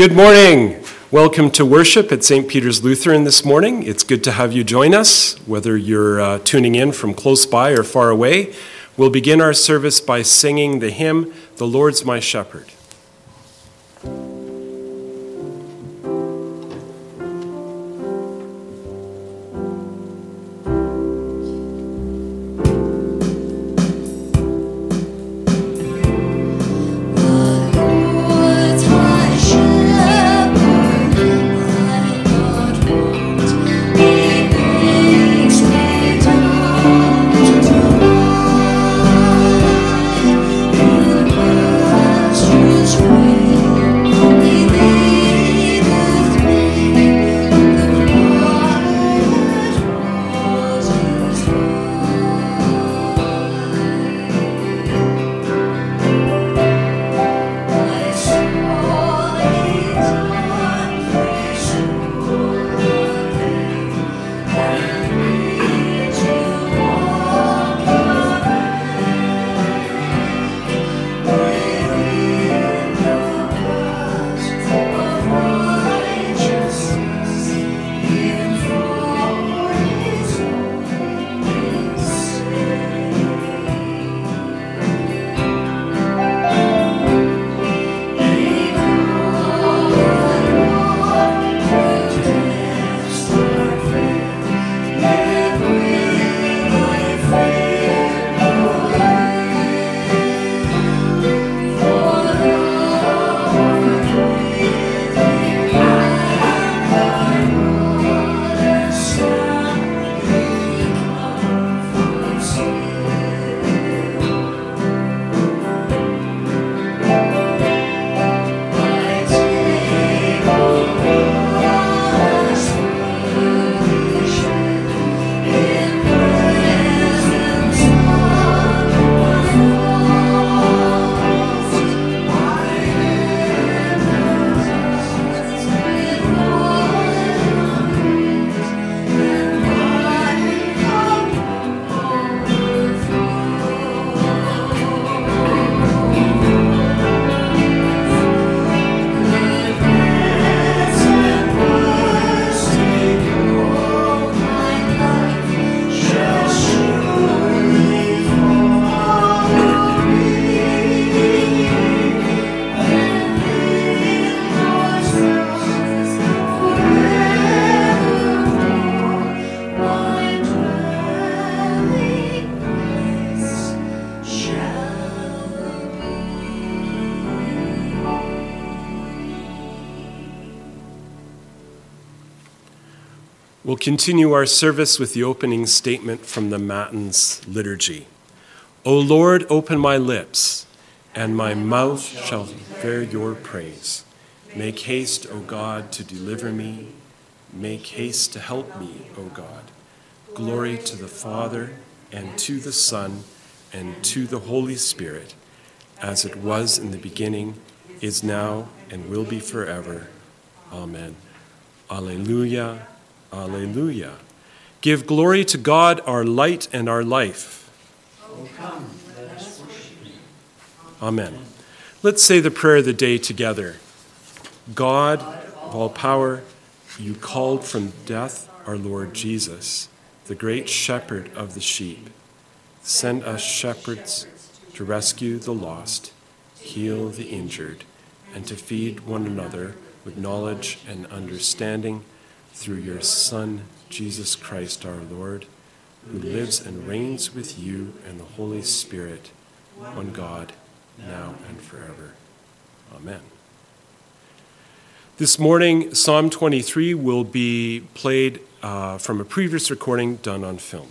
Good morning. Welcome to worship at St. Peter's Lutheran this morning. It's good to have you join us, whether you're uh, tuning in from close by or far away. We'll begin our service by singing the hymn, The Lord's My Shepherd. Continue our service with the opening statement from the Matins liturgy. O Lord, open my lips, and my mouth shall bear your praise. Make haste, O God, to deliver me. Make haste to help me, O God. Glory to the Father, and to the Son, and to the Holy Spirit, as it was in the beginning, is now, and will be forever. Amen. Alleluia. Alleluia. Give glory to God, our light and our life. Come, let us worship Amen. Let's say the prayer of the day together. God of all power, you called from death our Lord Jesus, the great shepherd of the sheep. Send us shepherds to rescue the lost, heal the injured, and to feed one another with knowledge and understanding through your Son, Jesus Christ our Lord, who lives and reigns with you and the Holy Spirit, one God, now and forever. Amen. This morning, Psalm 23 will be played uh, from a previous recording done on film.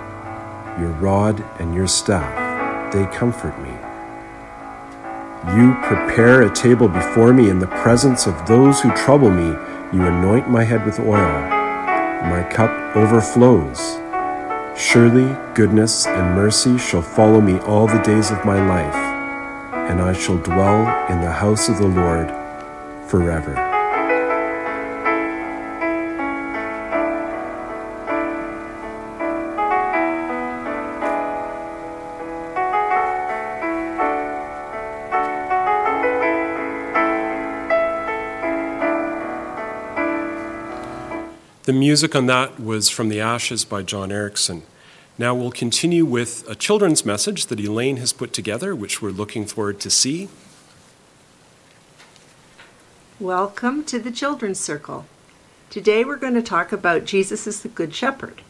Your rod and your staff, they comfort me. You prepare a table before me in the presence of those who trouble me. You anoint my head with oil. My cup overflows. Surely goodness and mercy shall follow me all the days of my life, and I shall dwell in the house of the Lord forever. The music on that was From the Ashes by John Erickson. Now we'll continue with a children's message that Elaine has put together, which we're looking forward to see. Welcome to the Children's Circle. Today we're going to talk about Jesus as the Good Shepherd.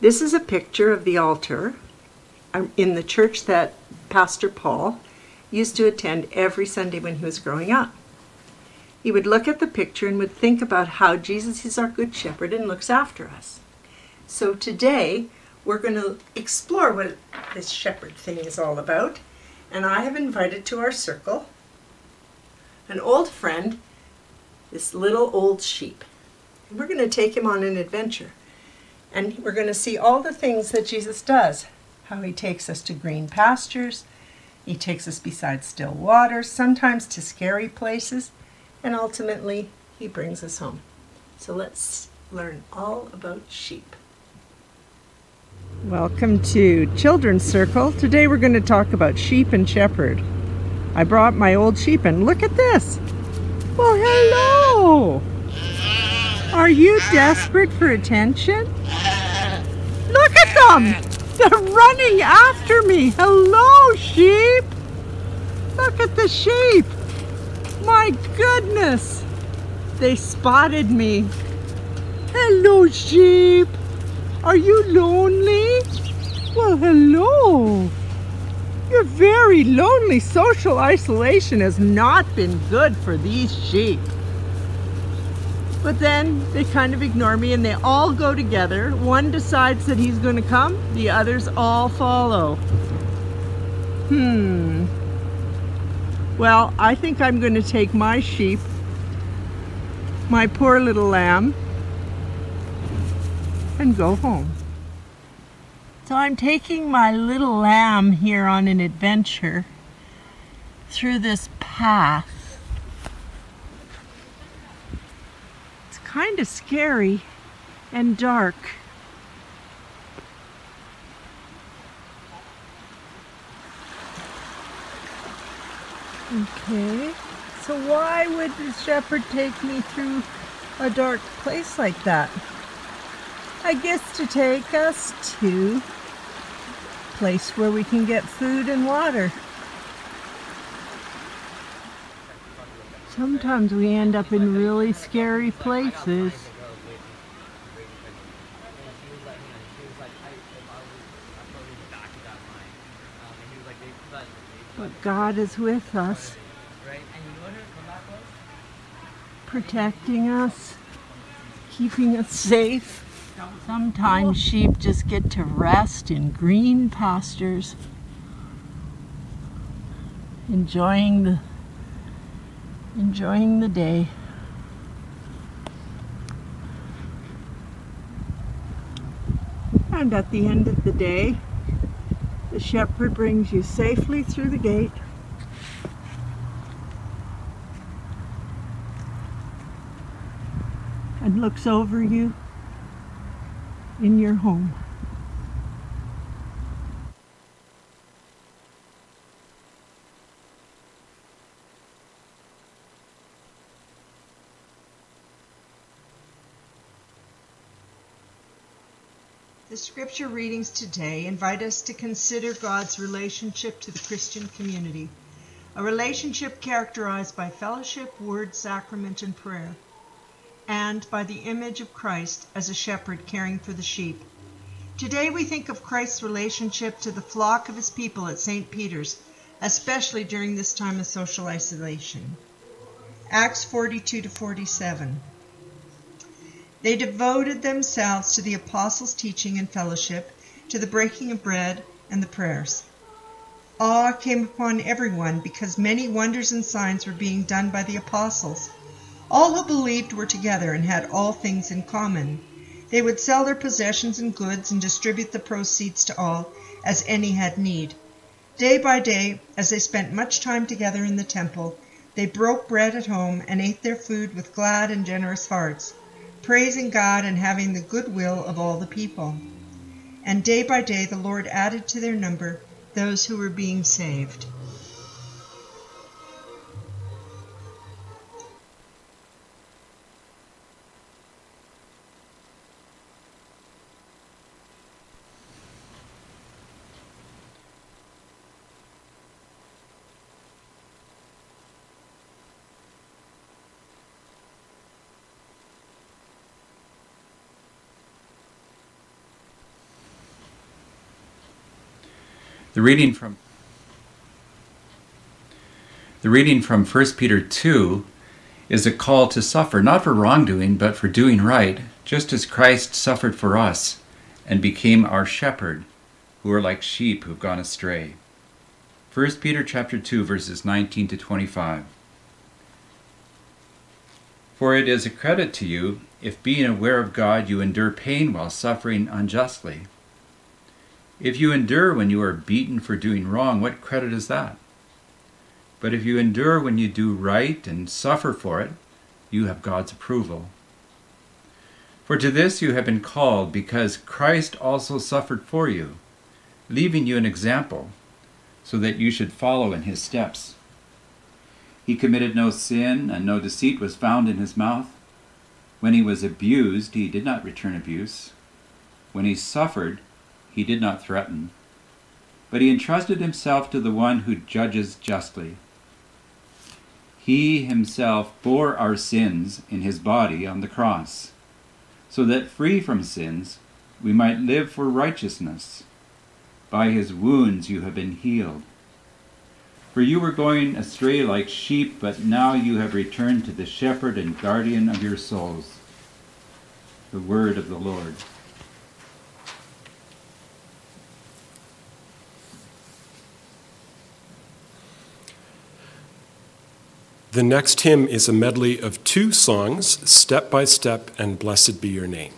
This is a picture of the altar um, in the church that Pastor Paul used to attend every Sunday when he was growing up. He would look at the picture and would think about how Jesus is our good shepherd and looks after us. So today we're going to explore what this shepherd thing is all about. And I have invited to our circle an old friend, this little old sheep. And we're going to take him on an adventure. And we're going to see all the things that Jesus does how he takes us to green pastures, he takes us beside still waters, sometimes to scary places and ultimately he brings us home. So let's learn all about sheep. Welcome to Children's Circle. Today we're going to talk about sheep and shepherd. I brought my old sheep and look at this. Well, hello! Are you desperate for attention? Look at them! They're running after me. Hello, sheep! Look at the sheep. My goodness! They spotted me. Hello, sheep. Are you lonely? Well, hello. You're very lonely. Social isolation has not been good for these sheep. But then they kind of ignore me and they all go together. One decides that he's going to come, the others all follow. Hmm. Well, I think I'm going to take my sheep, my poor little lamb, and go home. So I'm taking my little lamb here on an adventure through this path. It's kind of scary and dark. Okay, so why would the shepherd take me through a dark place like that? I guess to take us to a place where we can get food and water. Sometimes we end up in really scary places. But God is with us, protecting us, keeping us safe. Sometimes sheep just get to rest in green pastures, enjoying the enjoying the day. And at the end of the day, the shepherd brings you safely through the gate. And looks over you in your home. The scripture readings today invite us to consider God's relationship to the Christian community, a relationship characterized by fellowship, word, sacrament, and prayer, and by the image of Christ as a shepherd caring for the sheep. Today we think of Christ's relationship to the flock of his people at St. Peter's, especially during this time of social isolation. Acts 42 to 47. They devoted themselves to the apostles' teaching and fellowship, to the breaking of bread and the prayers. Awe came upon everyone because many wonders and signs were being done by the apostles. All who believed were together and had all things in common. They would sell their possessions and goods and distribute the proceeds to all as any had need. Day by day, as they spent much time together in the temple, they broke bread at home and ate their food with glad and generous hearts, praising God and having the goodwill of all the people. And day by day the Lord added to their number those who were being saved. The reading from the reading from 1 Peter 2 is a call to suffer not for wrongdoing but for doing right, just as Christ suffered for us and became our shepherd, who are like sheep who've gone astray. 1 Peter chapter 2 verses 19 to 25. For it is a credit to you if being aware of God you endure pain while suffering unjustly. If you endure when you are beaten for doing wrong, what credit is that? But if you endure when you do right and suffer for it, you have God's approval. For to this you have been called, because Christ also suffered for you, leaving you an example, so that you should follow in his steps. He committed no sin, and no deceit was found in his mouth. When he was abused, he did not return abuse. When he suffered, he did not threaten, but he entrusted himself to the one who judges justly. He himself bore our sins in his body on the cross, so that free from sins we might live for righteousness. By his wounds you have been healed. For you were going astray like sheep, but now you have returned to the shepherd and guardian of your souls. The word of the Lord. The next hymn is a medley of two songs, Step by Step and Blessed Be Your Name.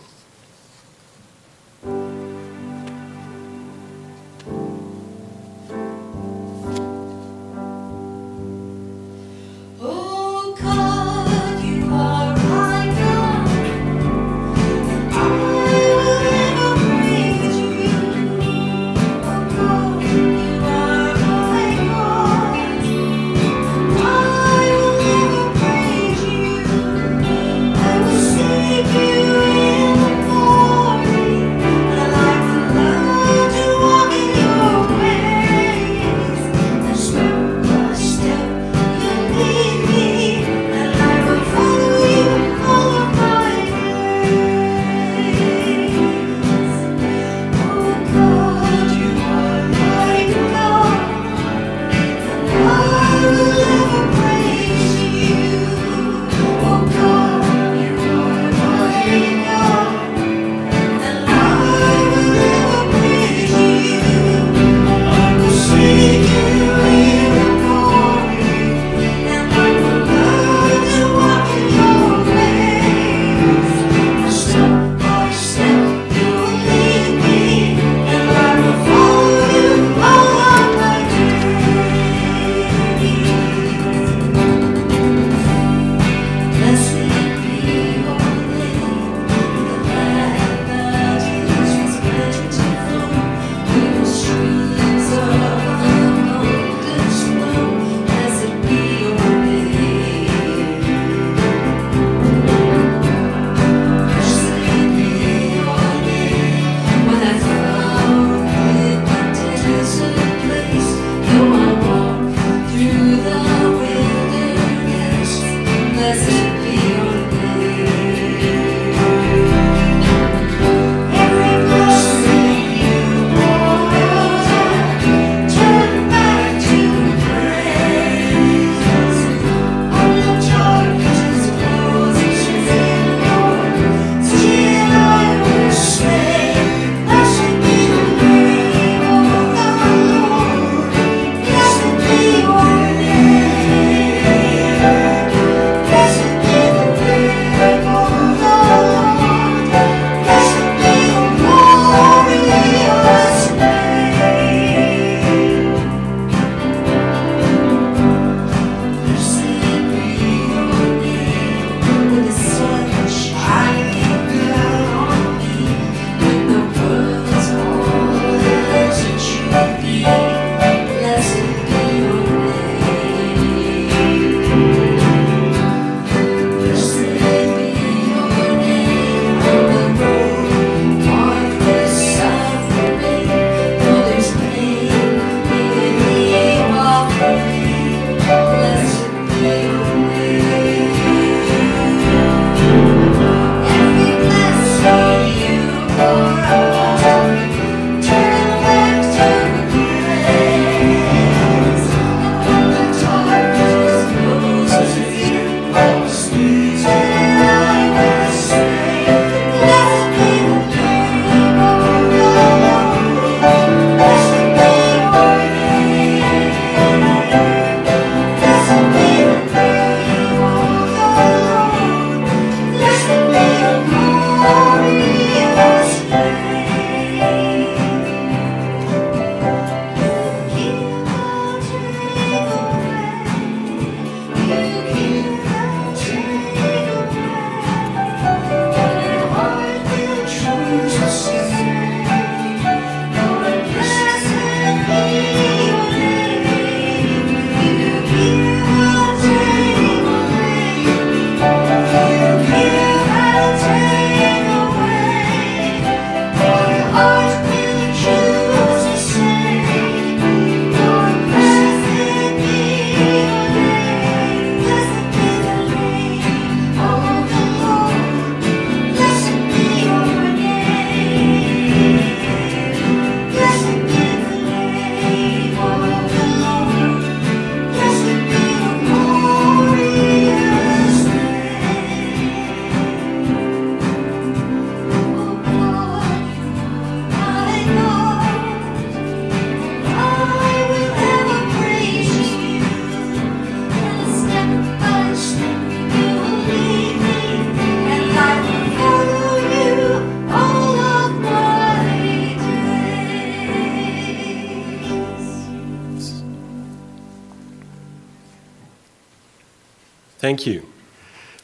Thank you.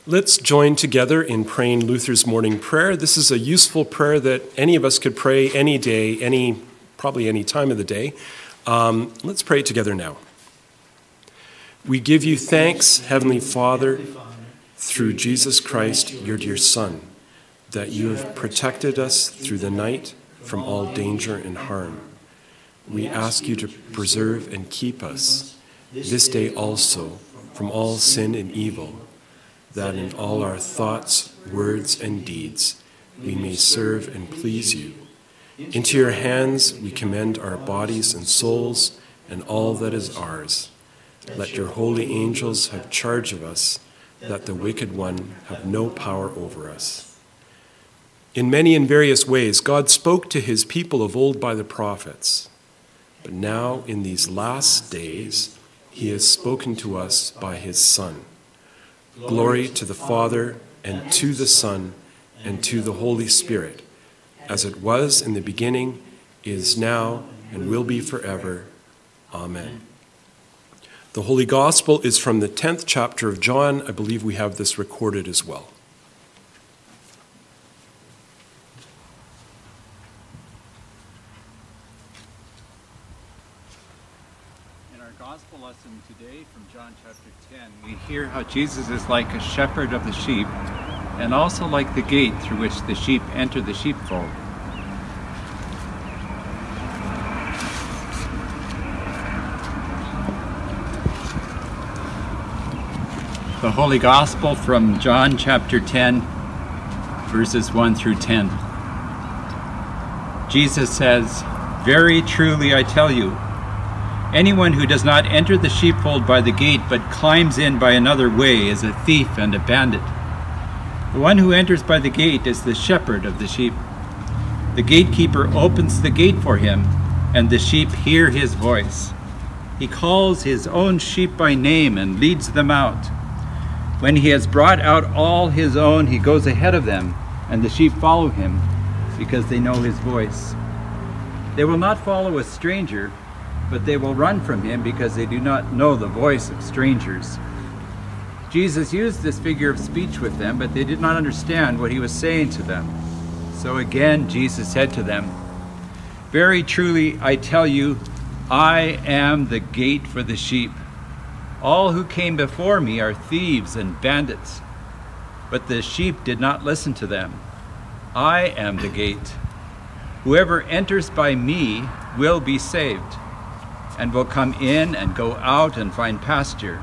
Let's join together in praying Luther's morning prayer. This is a useful prayer that any of us could pray any day, any probably any time of the day. Um, let's pray it together now. We give you thanks, Heavenly Father, through Jesus Christ, your dear Son, that you have protected us through the night from all danger and harm. We ask you to preserve and keep us this day also from all sin and evil, that in all our thoughts, words, and deeds we may serve and please you. Into your hands we commend our bodies and souls and all that is ours. Let your holy angels have charge of us, that the wicked one have no power over us. In many and various ways, God spoke to his people of old by the prophets. But now, in these last days, he has spoken to us by his Son. Glory to the Father, and to the Son, and to the Holy Spirit, as it was in the beginning, is now, and will be forever. Amen. The Holy Gospel is from the 10th chapter of John. I believe we have this recorded as well. In our gospel lesson today from John chapter 10, we hear how Jesus is like a shepherd of the sheep and also like the gate through which the sheep enter the sheepfold. The Holy Gospel from John chapter 10, verses 1 through 10. Jesus says, Very truly I tell you, Anyone who does not enter the sheepfold by the gate but climbs in by another way is a thief and a bandit. The one who enters by the gate is the shepherd of the sheep. The gatekeeper opens the gate for him, and the sheep hear his voice. He calls his own sheep by name and leads them out. When he has brought out all his own, he goes ahead of them, and the sheep follow him because they know his voice. They will not follow a stranger but they will run from him because they do not know the voice of strangers. Jesus used this figure of speech with them, but they did not understand what he was saying to them. So again, Jesus said to them, Very truly, I tell you, I am the gate for the sheep. All who came before me are thieves and bandits, but the sheep did not listen to them. I am the gate. Whoever enters by me will be saved and will come in and go out and find pasture.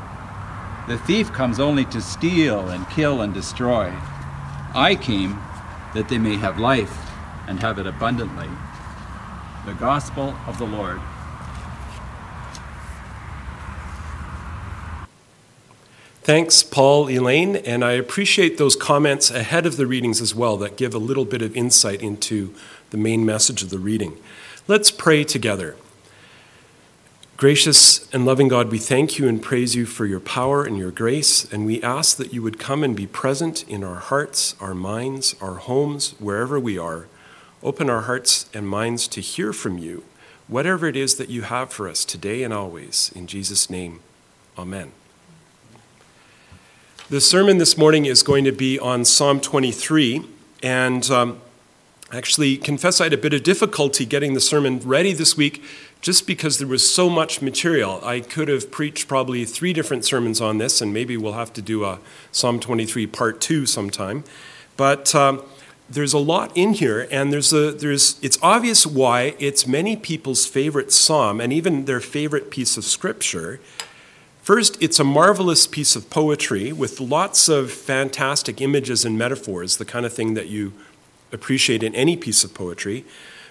The thief comes only to steal and kill and destroy. I came that they may have life and have it abundantly. The Gospel of the Lord. Thanks, Paul, Elaine, and I appreciate those comments ahead of the readings as well that give a little bit of insight into the main message of the reading. Let's pray together. Gracious and loving God, we thank you and praise you for your power and your grace, and we ask that you would come and be present in our hearts, our minds, our homes, wherever we are. Open our hearts and minds to hear from you, whatever it is that you have for us today and always. In Jesus' name, amen. The sermon this morning is going to be on Psalm 23, and um, actually confess I had a bit of difficulty getting the sermon ready this week just because there was so much material. I could have preached probably three different sermons on this, and maybe we'll have to do a Psalm 23 part two sometime. But um, there's a lot in here, and there's a, there's, it's obvious why it's many people's favorite psalm and even their favorite piece of scripture. First, it's a marvelous piece of poetry with lots of fantastic images and metaphors, the kind of thing that you appreciate in any piece of poetry.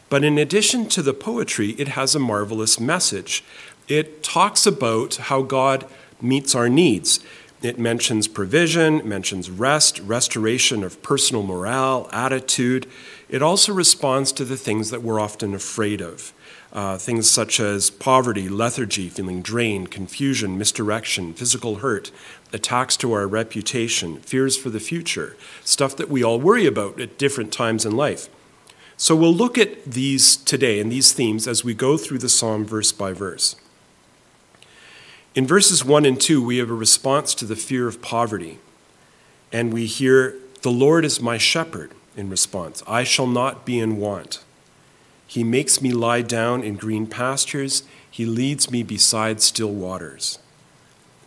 But in addition to the poetry, it has a marvelous message. It talks about how God meets our needs. It mentions provision, mentions rest, restoration of personal morale, attitude. It also responds to the things that we're often afraid of. Uh, things such as poverty, lethargy, feeling drained, confusion, misdirection, physical hurt, attacks to our reputation, fears for the future, stuff that we all worry about at different times in life. So we'll look at these today and these themes as we go through the psalm verse by verse. In verses 1 and 2, we have a response to the fear of poverty. And we hear, The Lord is my shepherd, in response. I shall not be in want. He makes me lie down in green pastures. He leads me beside still waters.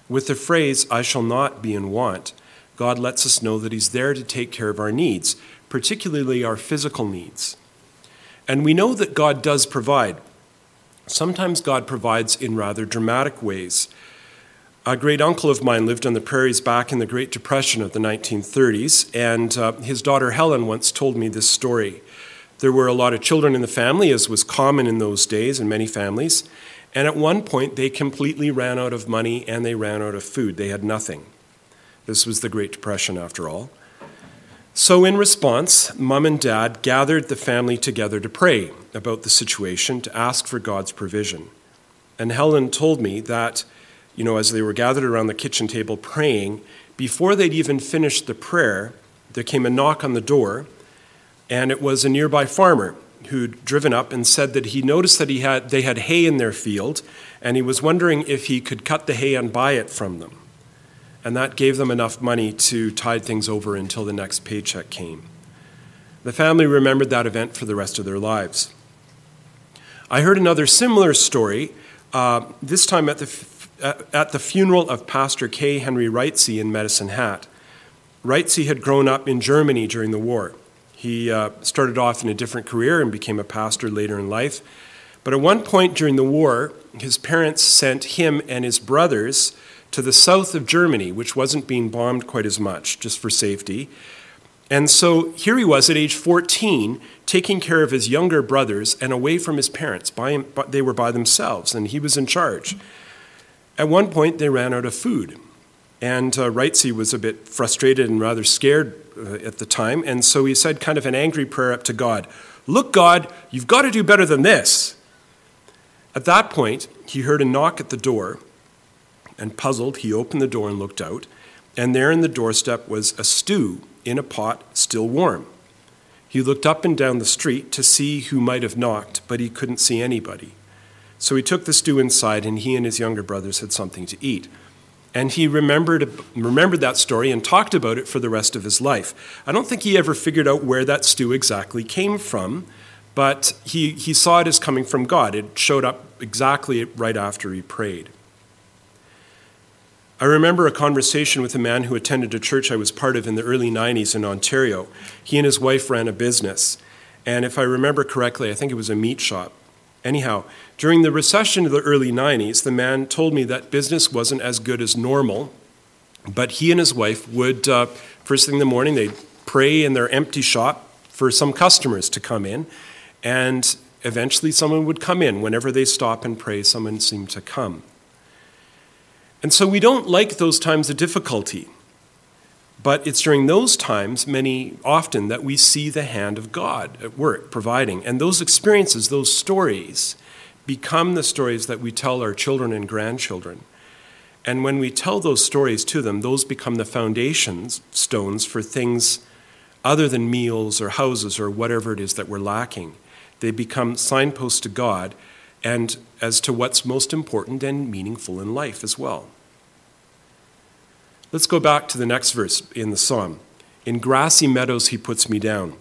With the phrase, I shall not be in want, God lets us know that He's there to take care of our needs, particularly our physical needs. And we know that God does provide. Sometimes God provides in rather dramatic ways. A great uncle of mine lived on the prairies back in the Great Depression of the 1930s, and uh, his daughter Helen once told me this story. There were a lot of children in the family, as was common in those days in many families, and at one point they completely ran out of money and they ran out of food. They had nothing. This was the Great Depression, after all. So, in response, mom and dad gathered the family together to pray about the situation, to ask for God's provision. And Helen told me that, you know, as they were gathered around the kitchen table praying, before they'd even finished the prayer, there came a knock on the door, and it was a nearby farmer who'd driven up and said that he noticed that he had, they had hay in their field, and he was wondering if he could cut the hay and buy it from them and that gave them enough money to tide things over until the next paycheck came. The family remembered that event for the rest of their lives. I heard another similar story, uh, this time at the, f- at the funeral of Pastor K. Henry Reitze in Medicine Hat. Reitze had grown up in Germany during the war. He uh, started off in a different career and became a pastor later in life. But at one point during the war, his parents sent him and his brothers to the south of Germany, which wasn't being bombed quite as much, just for safety. And so here he was at age 14, taking care of his younger brothers and away from his parents. By him, they were by themselves, and he was in charge. At one point, they ran out of food. And uh, Reitze was a bit frustrated and rather scared uh, at the time, and so he said, kind of an angry prayer up to God Look, God, you've got to do better than this. At that point, he heard a knock at the door, and puzzled, he opened the door and looked out, and there in the doorstep was a stew in a pot still warm. He looked up and down the street to see who might have knocked, but he couldn't see anybody. So he took the stew inside, and he and his younger brothers had something to eat. And he remembered, remembered that story and talked about it for the rest of his life. I don't think he ever figured out where that stew exactly came from, but he, he saw it as coming from God. It showed up exactly right after he prayed. I remember a conversation with a man who attended a church I was part of in the early 90s in Ontario. He and his wife ran a business. And if I remember correctly, I think it was a meat shop. Anyhow, during the recession of the early 90s, the man told me that business wasn't as good as normal, but he and his wife would, uh, first thing in the morning, they'd pray in their empty shop for some customers to come in, and eventually someone would come in. Whenever they stop and pray, someone seemed to come. And so we don't like those times of difficulty. But it's during those times, many often, that we see the hand of God at work providing. And those experiences, those stories, become the stories that we tell our children and grandchildren. And when we tell those stories to them, those become the foundations stones for things other than meals or houses or whatever it is that we're lacking. They become signposts to God and as to what's most important and meaningful in life as well. Let's go back to the next verse in the psalm. In grassy meadows, he puts me down.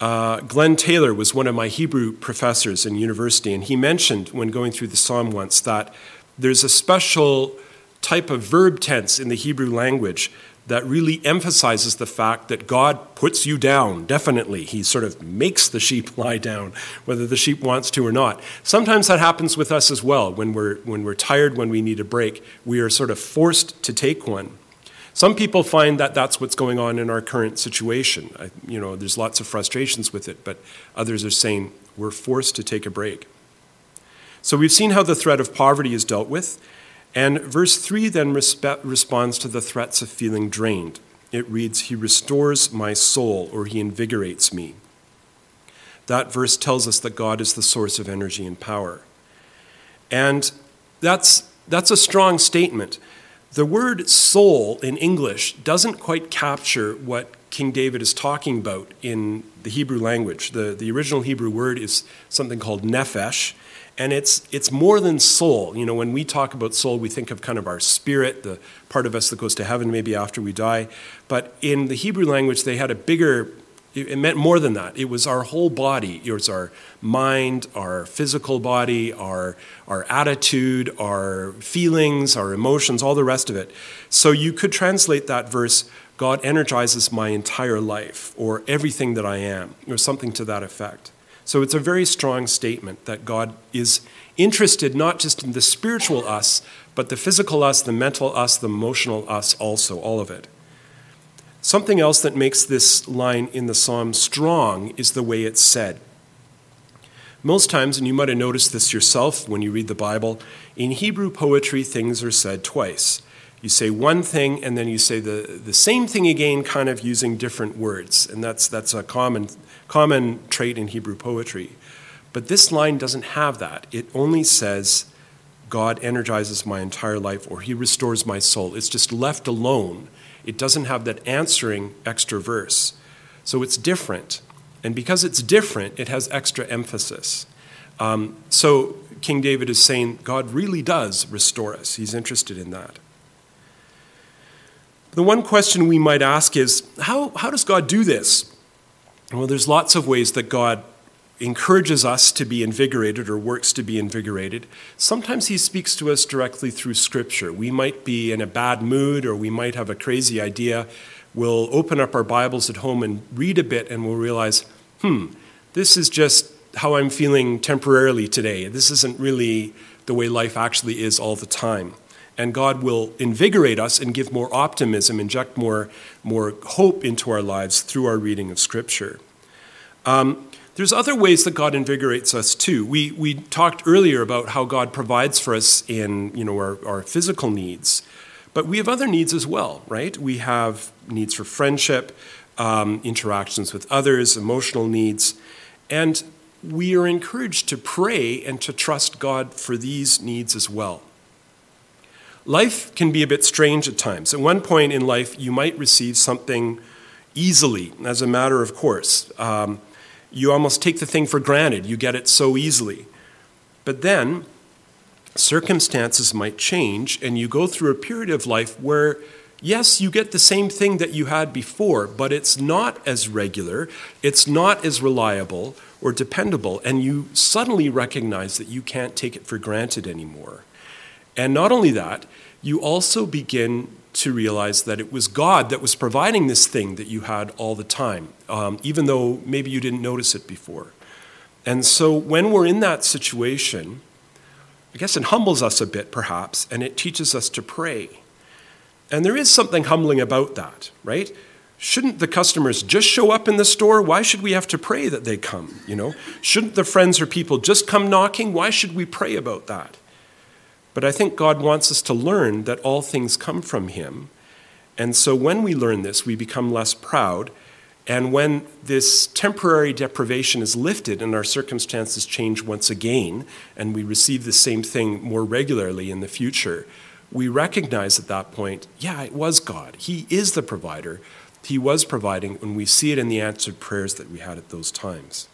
Uh, Glenn Taylor was one of my Hebrew professors in university, and he mentioned when going through the psalm once that there's a special type of verb tense in the Hebrew language that really emphasizes the fact that God puts you down, definitely. He sort of makes the sheep lie down, whether the sheep wants to or not. Sometimes that happens with us as well. When we're, when we're tired, when we need a break, we are sort of forced to take one. Some people find that that's what's going on in our current situation. I, you know, there's lots of frustrations with it, but others are saying we're forced to take a break. So we've seen how the threat of poverty is dealt with. And verse 3 then responds to the threats of feeling drained. It reads, He restores my soul, or He invigorates me. That verse tells us that God is the source of energy and power. And that's, that's a strong statement. The word soul in English doesn't quite capture what King David is talking about in the Hebrew language. The, the original Hebrew word is something called nephesh, And it's, it's more than soul. You know, when we talk about soul, we think of kind of our spirit, the part of us that goes to heaven maybe after we die. But in the Hebrew language, they had a bigger, it meant more than that. It was our whole body. It was our mind, our physical body, our, our attitude, our feelings, our emotions, all the rest of it. So you could translate that verse God energizes my entire life, or everything that I am, or something to that effect. So it's a very strong statement that God is interested not just in the spiritual us, but the physical us, the mental us, the emotional us also, all of it. Something else that makes this line in the psalm strong is the way it's said. Most times, and you might have noticed this yourself when you read the Bible, in Hebrew poetry, things are said twice. You say one thing and then you say the, the same thing again, kind of using different words. And that's, that's a common, common trait in Hebrew poetry. But this line doesn't have that. It only says, God energizes my entire life or He restores my soul. It's just left alone. It doesn't have that answering extra verse. So it's different. And because it's different, it has extra emphasis. Um, so King David is saying God really does restore us. He's interested in that. The one question we might ask is how, how does God do this? Well, there's lots of ways that God encourages us to be invigorated or works to be invigorated. Sometimes He speaks to us directly through Scripture. We might be in a bad mood or we might have a crazy idea. We'll open up our Bibles at home and read a bit and we'll realize, hmm, this is just how I'm feeling temporarily today. This isn't really the way life actually is all the time and God will invigorate us and give more optimism, inject more, more hope into our lives through our reading of Scripture. Um, there's other ways that God invigorates us too. We, we talked earlier about how God provides for us in you know, our, our physical needs, but we have other needs as well, right? We have needs for friendship, um, interactions with others, emotional needs, and we are encouraged to pray and to trust God for these needs as well. Life can be a bit strange at times. At one point in life, you might receive something easily, as a matter of course. Um, you almost take the thing for granted, you get it so easily. But then, circumstances might change, and you go through a period of life where, yes, you get the same thing that you had before, but it's not as regular, it's not as reliable or dependable, and you suddenly recognize that you can't take it for granted anymore. And not only that, you also begin to realize that it was God that was providing this thing that you had all the time, um, even though maybe you didn't notice it before. And so when we're in that situation, I guess it humbles us a bit, perhaps, and it teaches us to pray. And there is something humbling about that, right? Shouldn't the customers just show up in the store? Why should we have to pray that they come? You know, shouldn't the friends or people just come knocking? Why should we pray about that? But I think God wants us to learn that all things come from Him. And so when we learn this, we become less proud. And when this temporary deprivation is lifted and our circumstances change once again, and we receive the same thing more regularly in the future, we recognize at that point, yeah, it was God. He is the provider. He was providing when we see it in the answered prayers that we had at those times.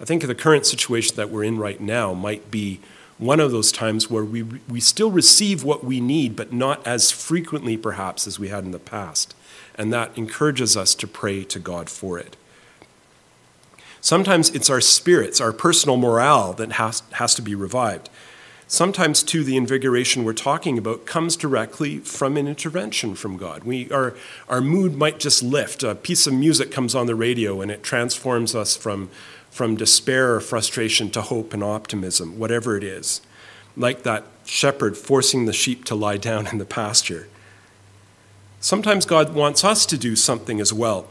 I think the current situation that we're in right now might be one of those times where we, we still receive what we need, but not as frequently, perhaps, as we had in the past. And that encourages us to pray to God for it. Sometimes it's our spirits, our personal morale that has, has to be revived. Sometimes, too, the invigoration we're talking about comes directly from an intervention from God. We, our, our mood might just lift. A piece of music comes on the radio and it transforms us from from despair or frustration to hope and optimism, whatever it is, like that shepherd forcing the sheep to lie down in the pasture. Sometimes God wants us to do something as well.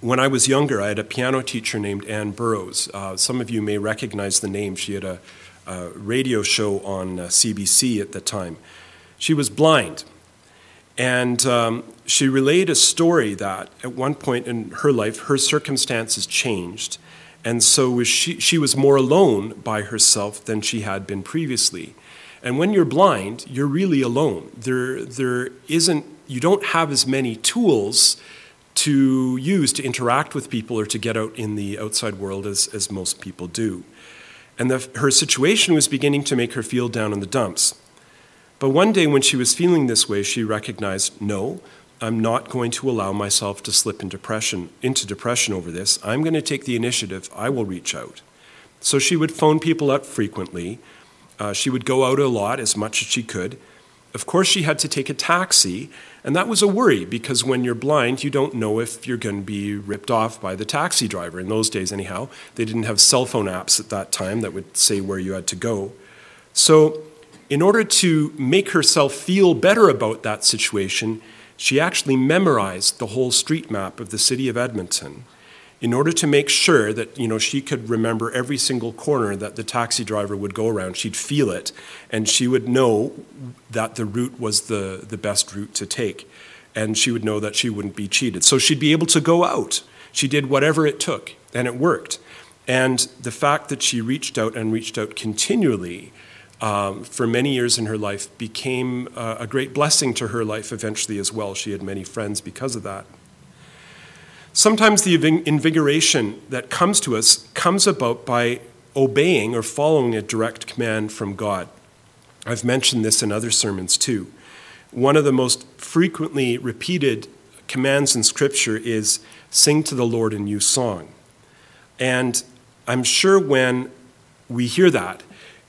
When I was younger, I had a piano teacher named Anne Burroughs. Uh, some of you may recognize the name. She had a, a radio show on uh, CBC at the time. She was blind, and um, she relayed a story that at one point in her life, her circumstances changed and so was she, she was more alone by herself than she had been previously. And when you're blind, you're really alone. There, there isn't, you don't have as many tools to use to interact with people or to get out in the outside world as, as most people do. And the, her situation was beginning to make her feel down in the dumps. But one day, when she was feeling this way, she recognized no, I'm not going to allow myself to slip into depression, into depression over this. I'm going to take the initiative. I will reach out. So she would phone people up frequently. Uh, she would go out a lot, as much as she could. Of course, she had to take a taxi, and that was a worry because when you're blind, you don't know if you're going to be ripped off by the taxi driver. In those days, anyhow, they didn't have cell phone apps at that time that would say where you had to go. So, in order to make herself feel better about that situation, she actually memorized the whole street map of the city of Edmonton in order to make sure that you know she could remember every single corner that the taxi driver would go around. She'd feel it and she would know that the route was the, the best route to take and she would know that she wouldn't be cheated. So she'd be able to go out. She did whatever it took and it worked. And the fact that she reached out and reached out continually um, for many years in her life became uh, a great blessing to her life eventually as well she had many friends because of that Sometimes the invigoration that comes to us comes about by obeying or following a direct command from God. I've mentioned this in other sermons too. One of the most frequently repeated commands in Scripture is sing to the Lord a new song. And I'm sure when we hear that,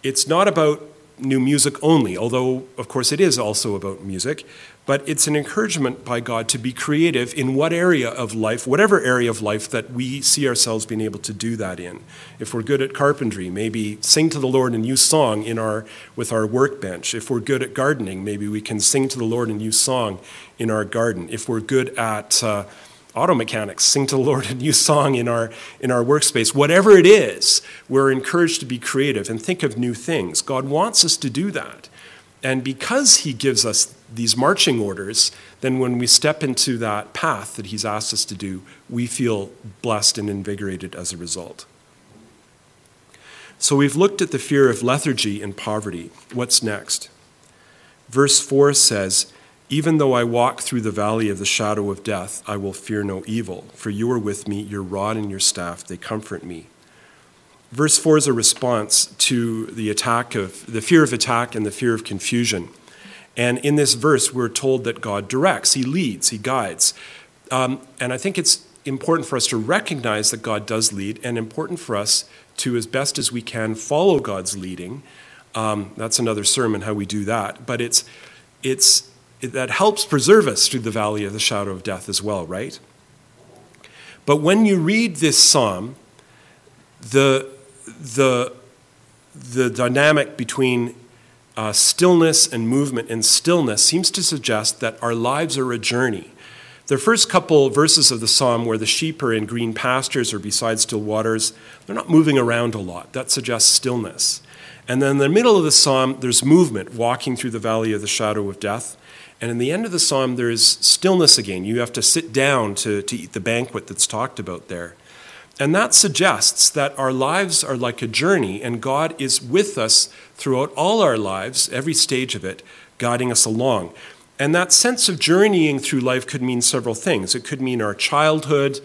it's not about new music only, although, of course, it is also about music, but it's an encouragement by God to be creative in what area of life, whatever area of life that we see ourselves being able to do that in. If we're good at carpentry, maybe sing to the Lord a new song in our, with our workbench. If we're good at gardening, maybe we can sing to the Lord a new song in our garden. If we're good at uh, auto mechanics, sing to the Lord a new song in our, in our workspace. Whatever it is, we're encouraged to be creative and think of new things. God wants us to do that. And because He gives us these marching orders, then when we step into that path that He's asked us to do, we feel blessed and invigorated as a result. So we've looked at the fear of lethargy and poverty. What's next? Verse 4 says, Even though I walk through the valley of the shadow of death, I will fear no evil, for you are with me, your rod and your staff, they comfort me. Verse 4 is a response to the attack of the fear of attack and the fear of confusion. And in this verse, we're told that God directs, He leads, He guides. Um, and I think it's important for us to recognize that God does lead, and important for us to, as best as we can, follow God's leading. Um, that's another sermon how we do that. But it's, it's, it, that helps preserve us through the valley of the shadow of death as well, right? But when you read this psalm, the, the, the dynamic between uh, stillness and movement and stillness seems to suggest that our lives are a journey. The first couple verses of the psalm, where the sheep are in green pastures or beside still waters, they're not moving around a lot. That suggests stillness. And then in the middle of the psalm, there's movement, walking through the valley of the shadow of death. And in the end of the psalm, there's stillness again. You have to sit down to, to eat the banquet that's talked about there. And that suggests that our lives are like a journey, and God is with us throughout all our lives, every stage of it, guiding us along. And that sense of journeying through life could mean several things. It could mean our childhood,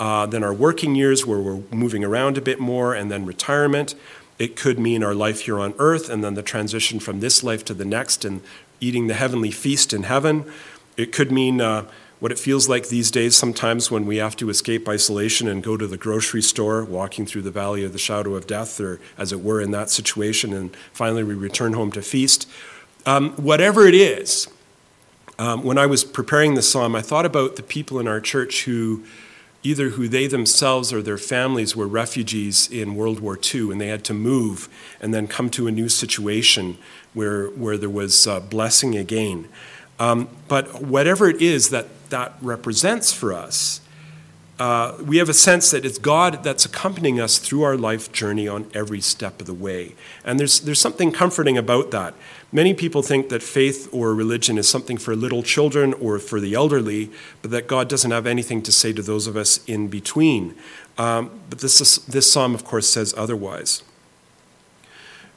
uh, then our working years where we're moving around a bit more, and then retirement. It could mean our life here on earth, and then the transition from this life to the next and eating the heavenly feast in heaven. It could mean uh, what it feels like these days sometimes when we have to escape isolation and go to the grocery store, walking through the valley of the shadow of death, or as it were, in that situation, and finally we return home to feast. Um, whatever it is, um, when I was preparing the psalm, I thought about the people in our church who either who they themselves or their families were refugees in World War II and they had to move and then come to a new situation where, where there was uh, blessing again. Um, but whatever it is that that represents for us, uh, we have a sense that it's God that's accompanying us through our life journey on every step of the way. And there's, there's something comforting about that. Many people think that faith or religion is something for little children or for the elderly, but that God doesn't have anything to say to those of us in between. Um, but this, is, this psalm, of course, says otherwise.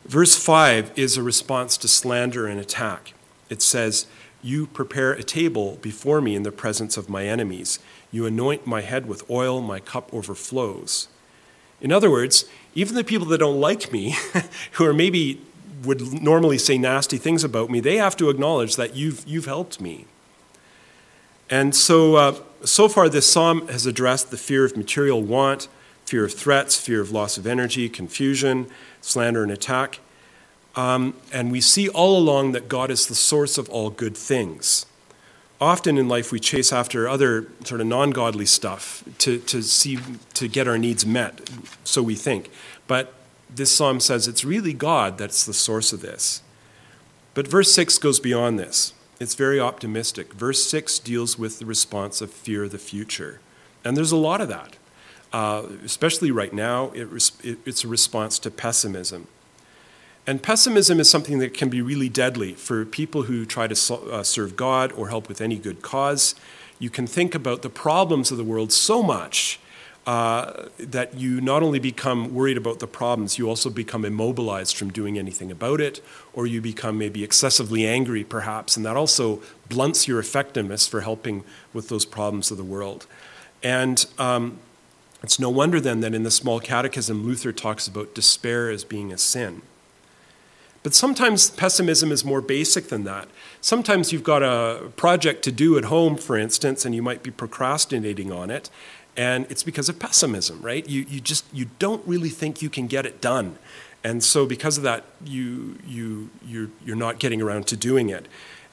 Verse 5 is a response to slander and attack. It says, you prepare a table before me in the presence of my enemies. You anoint my head with oil, my cup overflows. In other words, even the people that don't like me, who are maybe would normally say nasty things about me, they have to acknowledge that you've, you've helped me. And so, uh, so far, this psalm has addressed the fear of material want, fear of threats, fear of loss of energy, confusion, slander, and attack. Um, and we see all along that God is the source of all good things. Often in life, we chase after other sort of non godly stuff to, to, see, to get our needs met, so we think. But this psalm says it's really God that's the source of this. But verse 6 goes beyond this. It's very optimistic. Verse 6 deals with the response of fear of the future. And there's a lot of that. Uh, especially right now, it, it, it's a response to pessimism. And pessimism is something that can be really deadly for people who try to uh, serve God or help with any good cause. You can think about the problems of the world so much uh, that you not only become worried about the problems, you also become immobilized from doing anything about it, or you become maybe excessively angry, perhaps, and that also blunts your effectiveness for helping with those problems of the world. And um, it's no wonder then that in the Small Catechism, Luther talks about despair as being a sin. But sometimes pessimism is more basic than that. Sometimes you've got a project to do at home, for instance, and you might be procrastinating on it, and it's because of pessimism, right? You, you just you don't really think you can get it done. And so because of that, you, you, you're, you're not getting around to doing it.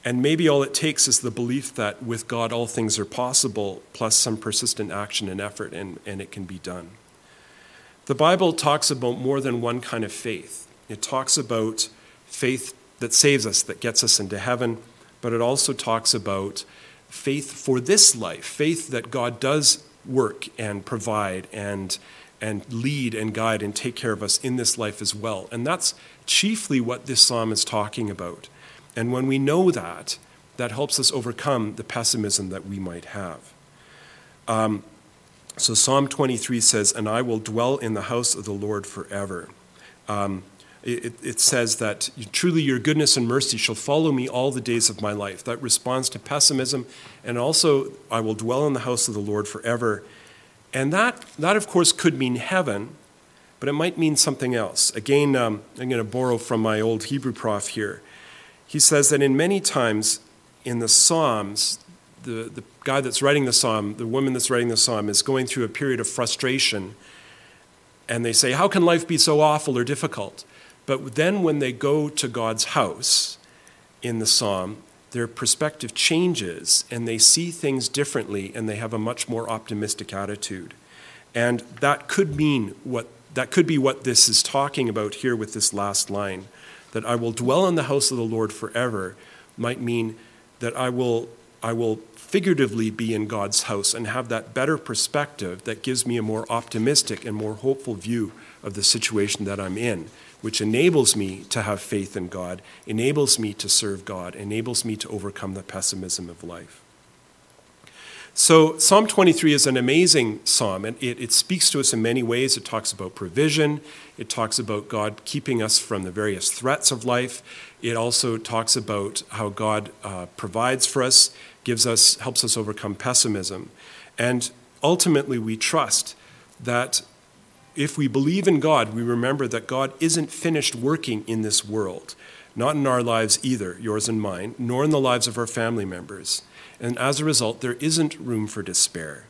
And maybe all it takes is the belief that with God all things are possible, plus some persistent action and effort, and, and it can be done. The Bible talks about more than one kind of faith. It talks about faith that saves us, that gets us into heaven, but it also talks about faith for this life, faith that God does work and provide and and lead and guide and take care of us in this life as well. And that's chiefly what this psalm is talking about. And when we know that, that helps us overcome the pessimism that we might have. Um, so Psalm 23 says, And I will dwell in the house of the Lord forever. Um, it, it, says that truly your goodness and mercy shall follow me all the days of my life. That responds to pessimism. And also, I will dwell in the house of the Lord forever. And that, that of course, could mean heaven, but it might mean something else. Again, um, I'm going to borrow from my old Hebrew prof here. He says that in many times in the Psalms, the, the guy that's writing the psalm, the woman that's writing the psalm, is going through a period of frustration. And they say, How can life be so awful or difficult? But then when they go to God's house in the psalm, their perspective changes and they see things differently and they have a much more optimistic attitude. And that could mean what that could be what this is talking about here with this last line that I will dwell in the house of the Lord forever might mean that I will I will figuratively be in God's house and have that better perspective that gives me a more optimistic and more hopeful view of the situation that I'm in which enables me to have faith in God, enables me to serve God, enables me to overcome the pessimism of life. So, Psalm 23 is an amazing psalm, and it, it, speaks to us in many ways. It talks about provision, it talks about God keeping us from the various threats of life. It also talks about how God uh, provides for us, gives us, helps us overcome pessimism. And ultimately, we trust that if we believe in God, we remember that God isn't finished working in this world, not in our lives either, yours and mine, nor in the lives of our family members. And as a result, there isn't room for despair.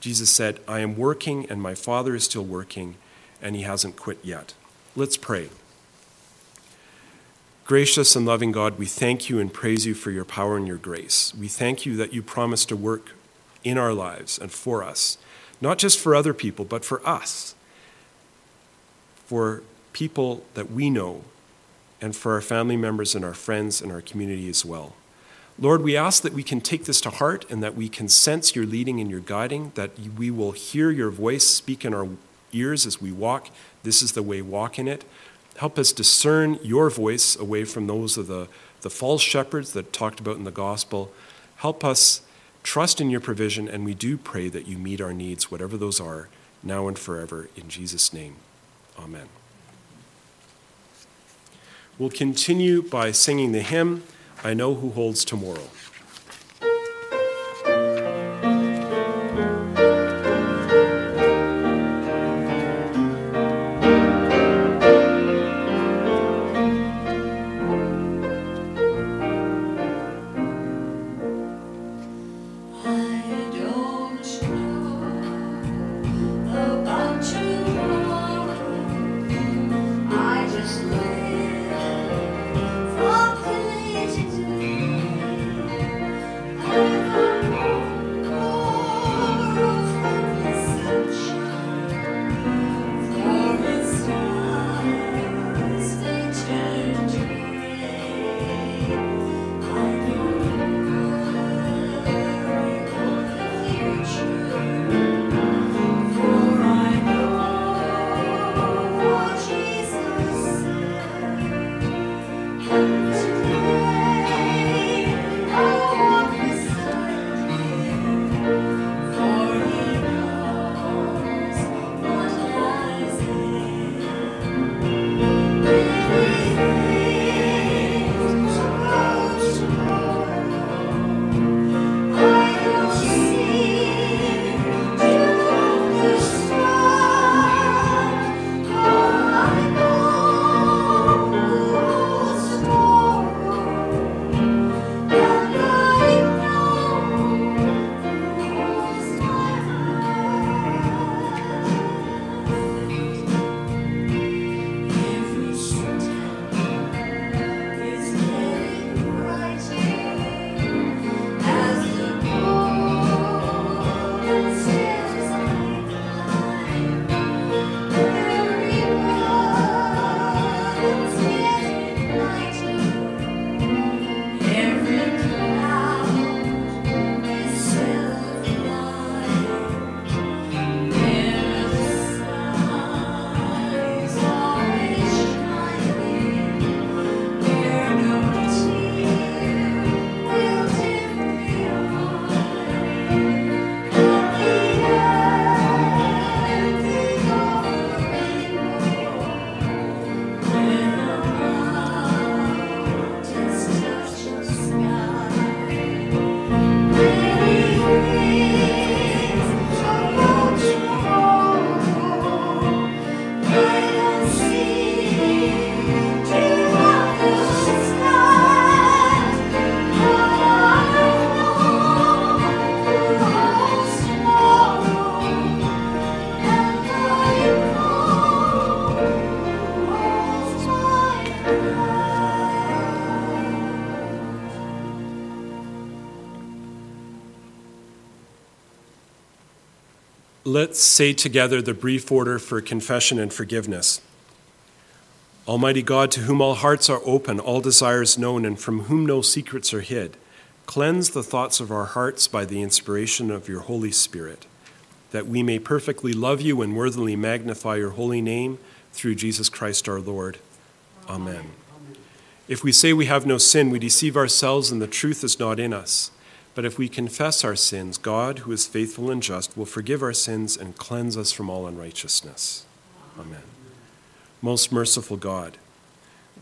Jesus said, I am working, and my Father is still working, and he hasn't quit yet. Let's pray. Gracious and loving God, we thank you and praise you for your power and your grace. We thank you that you promise to work in our lives and for us, not just for other people, but for us for people that we know and for our family members and our friends and our community as well. Lord, we ask that we can take this to heart and that we can sense your leading and your guiding, that we will hear your voice speak in our ears as we walk. This is the way, walk in it. Help us discern your voice away from those of the, the false shepherds that talked about in the gospel. Help us trust in your provision, and we do pray that you meet our needs, whatever those are, now and forever. In Jesus' name. Amen. We'll continue by singing the hymn, I Know Who Holds Tomorrow. Let's say together the brief order for confession and forgiveness. Almighty God, to whom all hearts are open, all desires known, and from whom no secrets are hid, cleanse the thoughts of our hearts by the inspiration of your Holy Spirit, that we may perfectly love you and worthily magnify your holy name through Jesus Christ our Lord. Amen. If we say we have no sin, we deceive ourselves and the truth is not in us. But if we confess our sins, God, who is faithful and just, will forgive our sins and cleanse us from all unrighteousness. Amen. Most merciful God,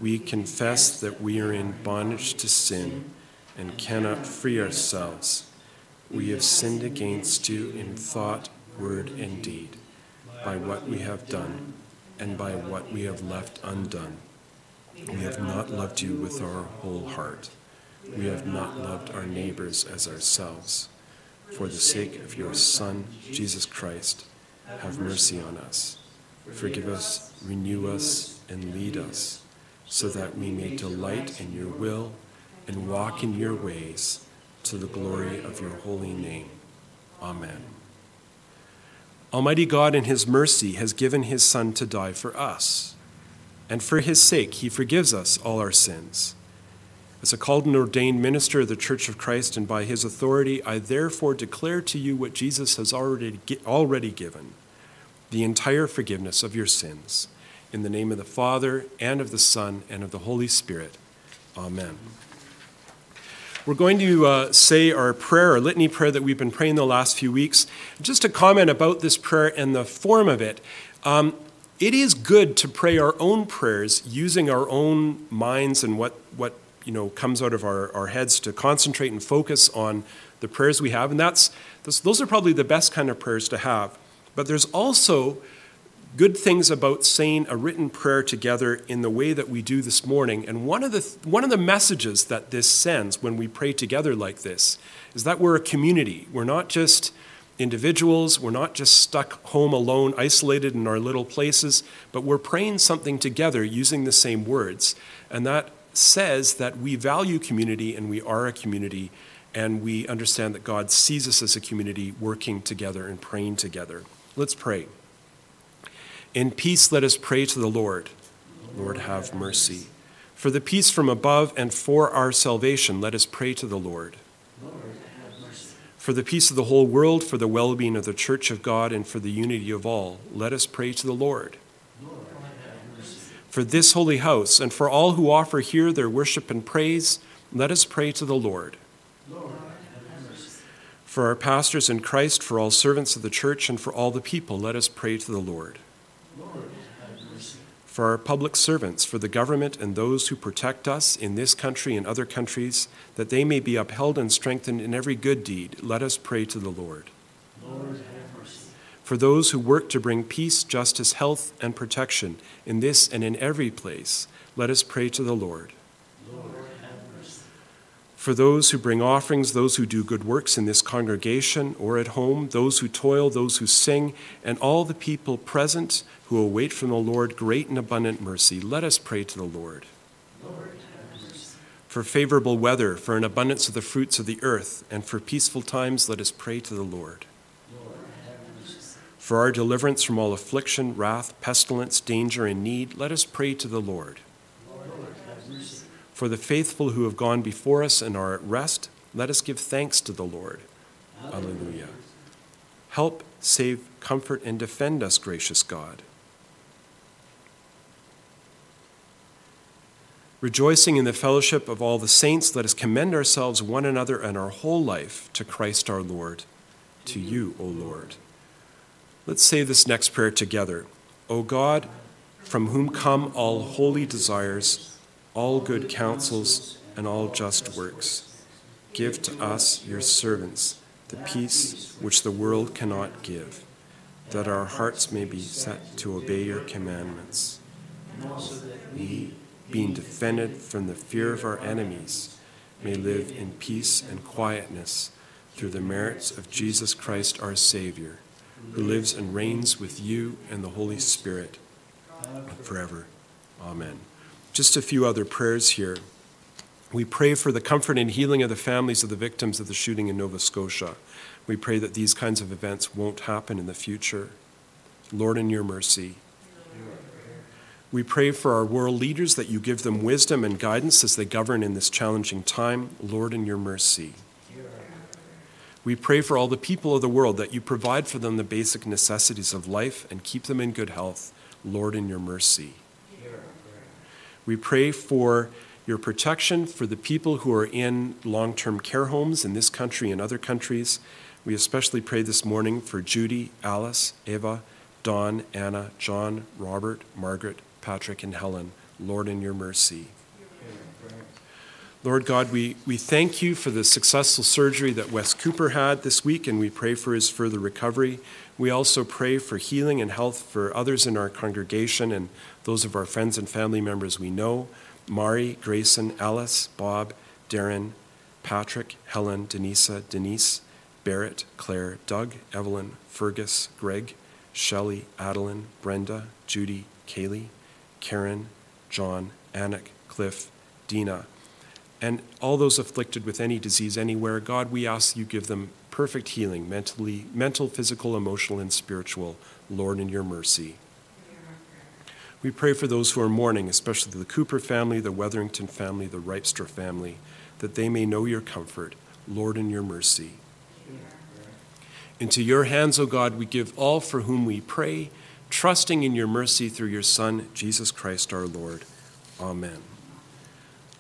we confess that we are in bondage to sin and cannot free ourselves. We have sinned against you in thought, word, and deed, by what we have done and by what we have left undone. We have not loved you with our whole heart. We have not loved our neighbors as ourselves. For the sake of your Son, Jesus Christ, have mercy on us. Forgive us, renew us, and lead us, so that we may delight in your will and walk in your ways to the glory of your holy name. Amen. Almighty God, in his mercy, has given his Son to die for us, and for his sake, he forgives us all our sins. As a called and ordained minister of the Church of Christ, and by his authority, I therefore declare to you what Jesus has already, already given the entire forgiveness of your sins. In the name of the Father, and of the Son, and of the Holy Spirit. Amen. We're going to uh, say our prayer, our litany prayer that we've been praying the last few weeks. Just a comment about this prayer and the form of it. Um, it is good to pray our own prayers using our own minds and what, what you know, comes out of our, our heads to concentrate and focus on the prayers we have. And that's, those, those are probably the best kind of prayers to have. But there's also good things about saying a written prayer together in the way that we do this morning. And one of the, one of the messages that this sends when we pray together like this is that we're a community. We're not just individuals, we're not just stuck home alone, isolated in our little places, but we're praying something together using the same words. And that says that we value community and we are a community and we understand that God sees us as a community working together and praying together. Let's pray. In peace, let us pray to the Lord. Lord, have mercy. For the peace from above and for our salvation, let us pray to the Lord. Lord have mercy. for the peace of the whole world, for the well being of the church of God, and for the unity of all, let us pray to the Lord. For this holy house, and for all who offer here their worship and praise, let us pray to the Lord. For our pastors in Christ, for all servants of the church, and for all the people, let us pray to the Lord. For our public servants, for the government and those who protect us in this country and other countries, that they may be upheld and strengthened in every good deed, let us pray to the Lord. For those who work to bring peace, justice, health, and protection in this and in every place, let us pray to the Lord. For those who bring offerings, those who do good works in this congregation or at home, those who toil, those who sing, and all the people present who await from the Lord great and abundant mercy, let us pray to the Lord. For favorable weather, for an abundance of the fruits of the earth, and for peaceful times, let us pray to the Lord. For our deliverance from all affliction, wrath, pestilence, danger, and need, let us pray to the Lord. For the faithful who have gone before us and are at rest, let us give thanks to the Lord. Alleluia. Help, save, comfort, and defend us, gracious God. Rejoicing in the fellowship of all the saints, let us commend ourselves, one another, and our whole life to Christ our Lord. To you, O Lord. Let's say this next prayer together. O God, from whom come all holy desires, all good counsels, and all just works, give to us, your servants, the peace which the world cannot give, that our hearts may be set to obey your commandments. We, being defended from the fear of our enemies, may live in peace and quietness through the merits of Jesus Christ our Savior, who lives and reigns with you and the Holy Spirit forever. Amen. Just a few other prayers here. We pray for the comfort and healing of the families of the victims of the shooting in Nova Scotia. We pray that these kinds of events won't happen in the future. Lord, in your mercy. We pray for our world leaders that you give them wisdom and guidance as they govern in this challenging time. Lord, in your mercy. We pray for all the people of the world that you provide for them the basic necessities of life and keep them in good health. Lord, in your mercy. We pray for your protection for the people who are in long term care homes in this country and other countries. We especially pray this morning for Judy, Alice, Eva, Don, Anna, John, Robert, Margaret, Patrick, and Helen. Lord, in your mercy. Lord God, we, we thank you for the successful surgery that Wes Cooper had this week, and we pray for his further recovery. We also pray for healing and health for others in our congregation and those of our friends and family members we know Mari, Grayson, Alice, Bob, Darren, Patrick, Helen, Denisa, Denise, Barrett, Claire, Doug, Evelyn, Fergus, Greg, Shelley, Adeline, Brenda, Judy, Kaylee, Karen, John, Anik, Cliff, Dina, and all those afflicted with any disease anywhere, God, we ask you give them perfect healing, mentally, mental, physical, emotional, and spiritual, Lord, in your mercy. We pray for those who are mourning, especially the Cooper family, the Weatherington family, the Ripester family, that they may know your comfort, Lord, in your mercy. Into your hands, O God, we give all for whom we pray, trusting in your mercy through your Son, Jesus Christ our Lord. Amen.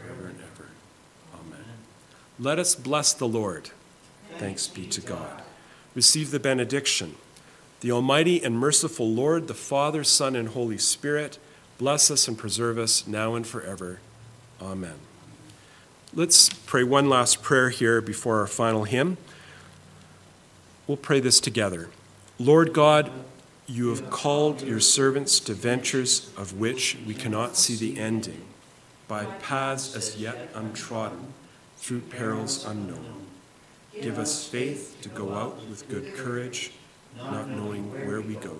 forever and ever. Amen. Let us bless the Lord. Thanks be to God. Receive the benediction. The Almighty and merciful Lord, the Father, Son, and Holy Spirit, bless us and preserve us now and forever. Amen. Let's pray one last prayer here before our final hymn. We'll pray this together. Lord God, you have called your servants to ventures of which we cannot see the ending by paths as yet untrodden, through perils unknown. Give us faith to go out with good courage, not knowing where we go,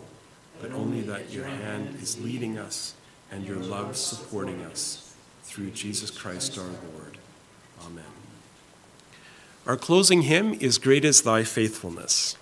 but only that your hand is leading us and your love supporting us. Through Jesus Christ our Lord. Amen. Our closing hymn is Great is Thy Faithfulness.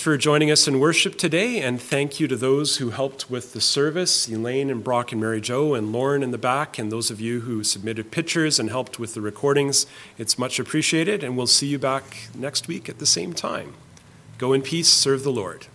For joining us in worship today, and thank you to those who helped with the service Elaine and Brock and Mary Jo, and Lauren in the back, and those of you who submitted pictures and helped with the recordings. It's much appreciated, and we'll see you back next week at the same time. Go in peace, serve the Lord.